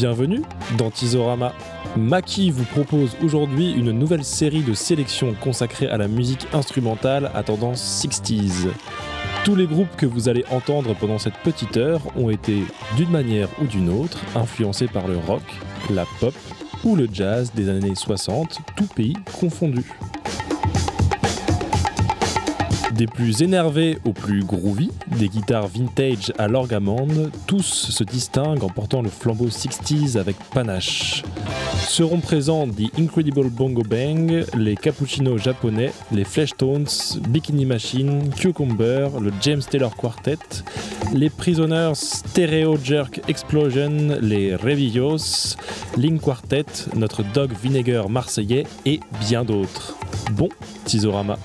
Bienvenue dans Tizorama. Maki vous propose aujourd'hui une nouvelle série de sélections consacrée à la musique instrumentale à tendance 60s. Tous les groupes que vous allez entendre pendant cette petite heure ont été, d'une manière ou d'une autre, influencés par le rock, la pop ou le jazz des années 60, tout pays confondu. Des plus énervés aux plus groovy, des guitares vintage à l'orgamande, tous se distinguent en portant le flambeau 60s avec panache. Seront présents The Incredible Bongo Bang, les Cappuccino japonais, les Fleshtones, Bikini Machine, Cucumber, le James Taylor Quartet, les Prisoners Stereo Jerk Explosion, les Revillos, Link Quartet, notre Dog Vinegar marseillais et bien d'autres. Bon Tizorama.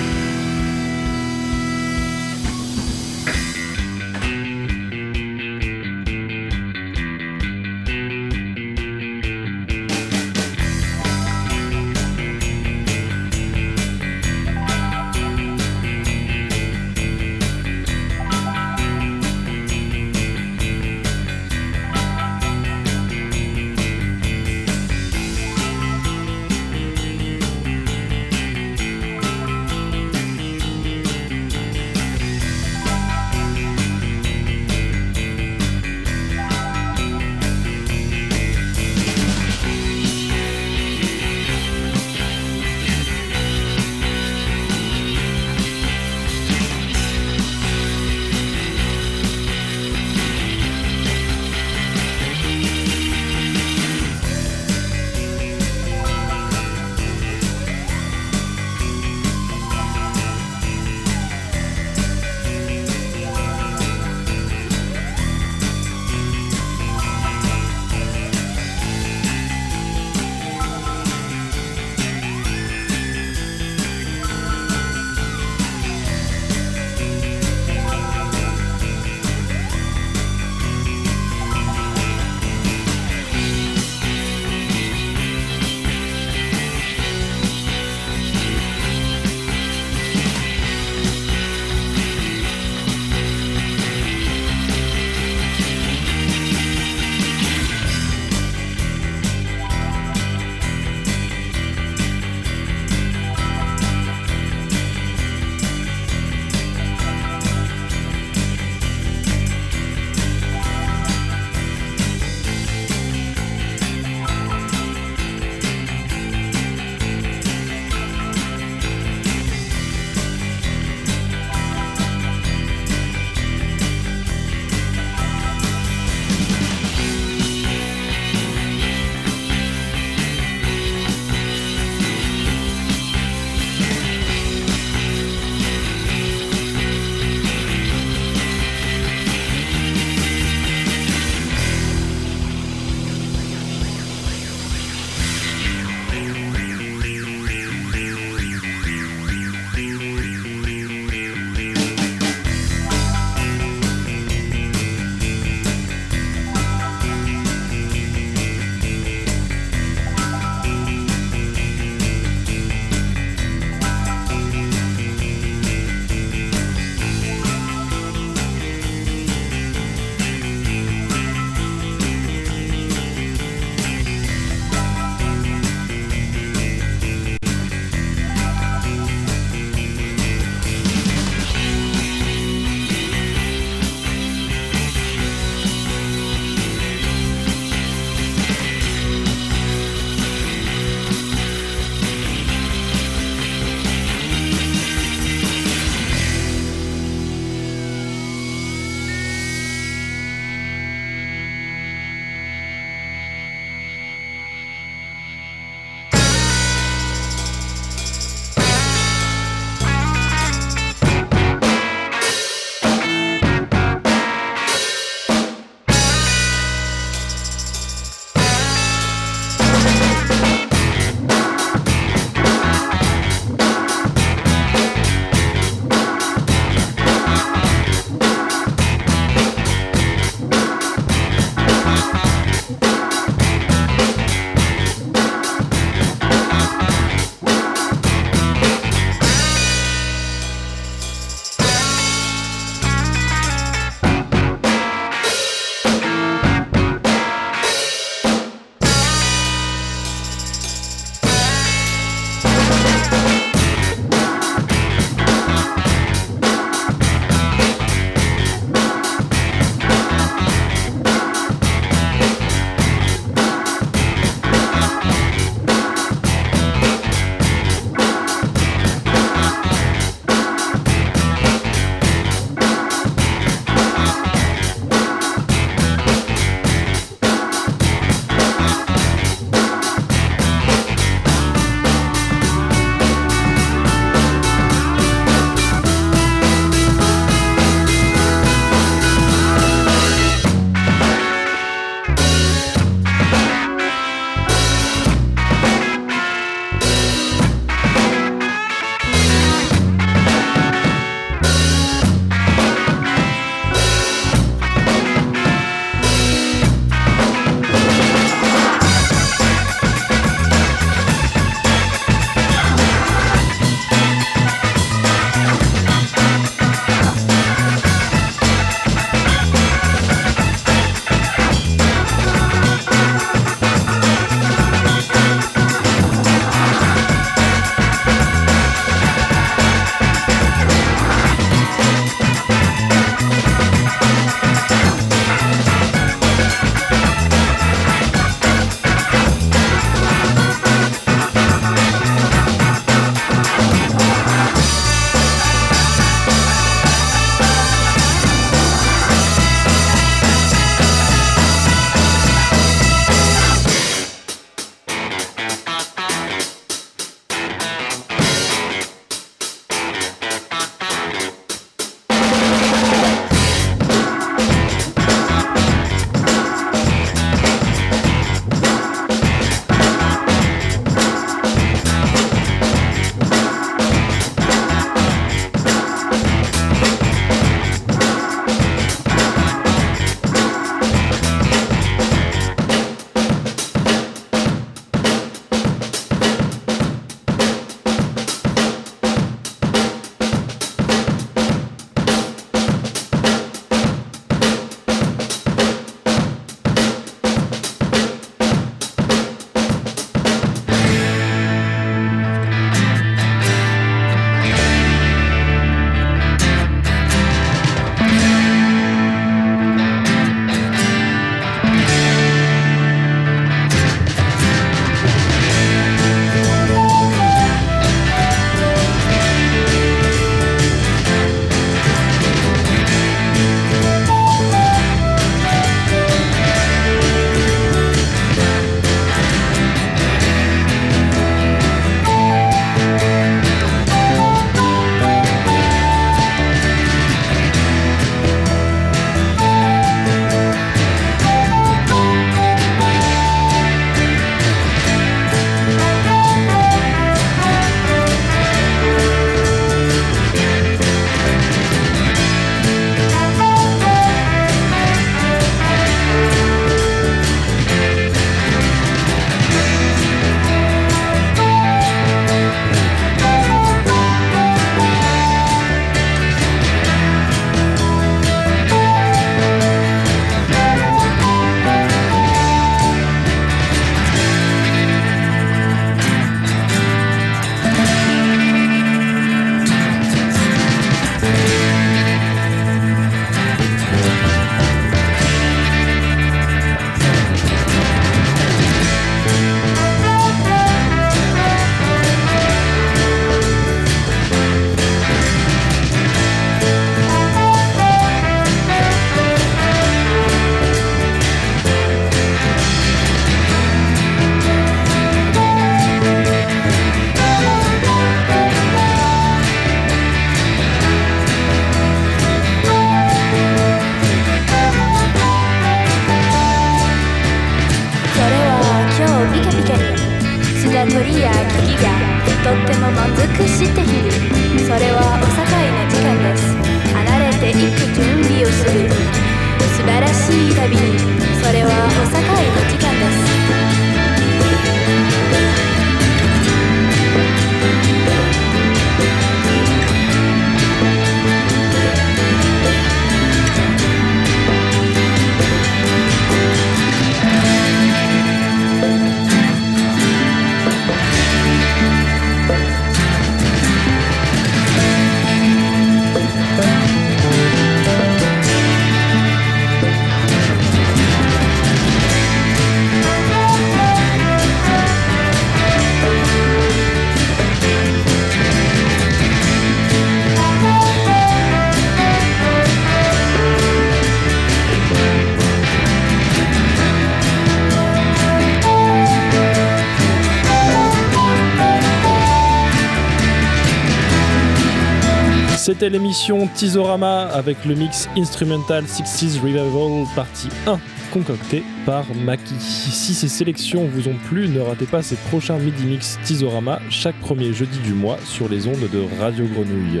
Tizorama avec le mix Instrumental 60s Revival partie 1 concocté par Maki. Si ces sélections vous ont plu, ne ratez pas ces prochains midi mix Tizorama chaque premier jeudi du mois sur les ondes de Radio Grenouille.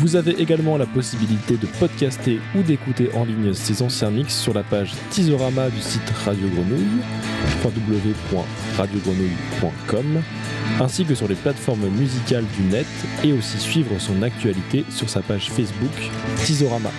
Vous avez également la possibilité de podcaster ou d'écouter en ligne ces anciens mix sur la page Tizorama du site Radio Grenouille, www.radiogrenouille.com ainsi que sur les plateformes musicales du net et aussi suivre son actualité sur sa page Facebook Tizorama.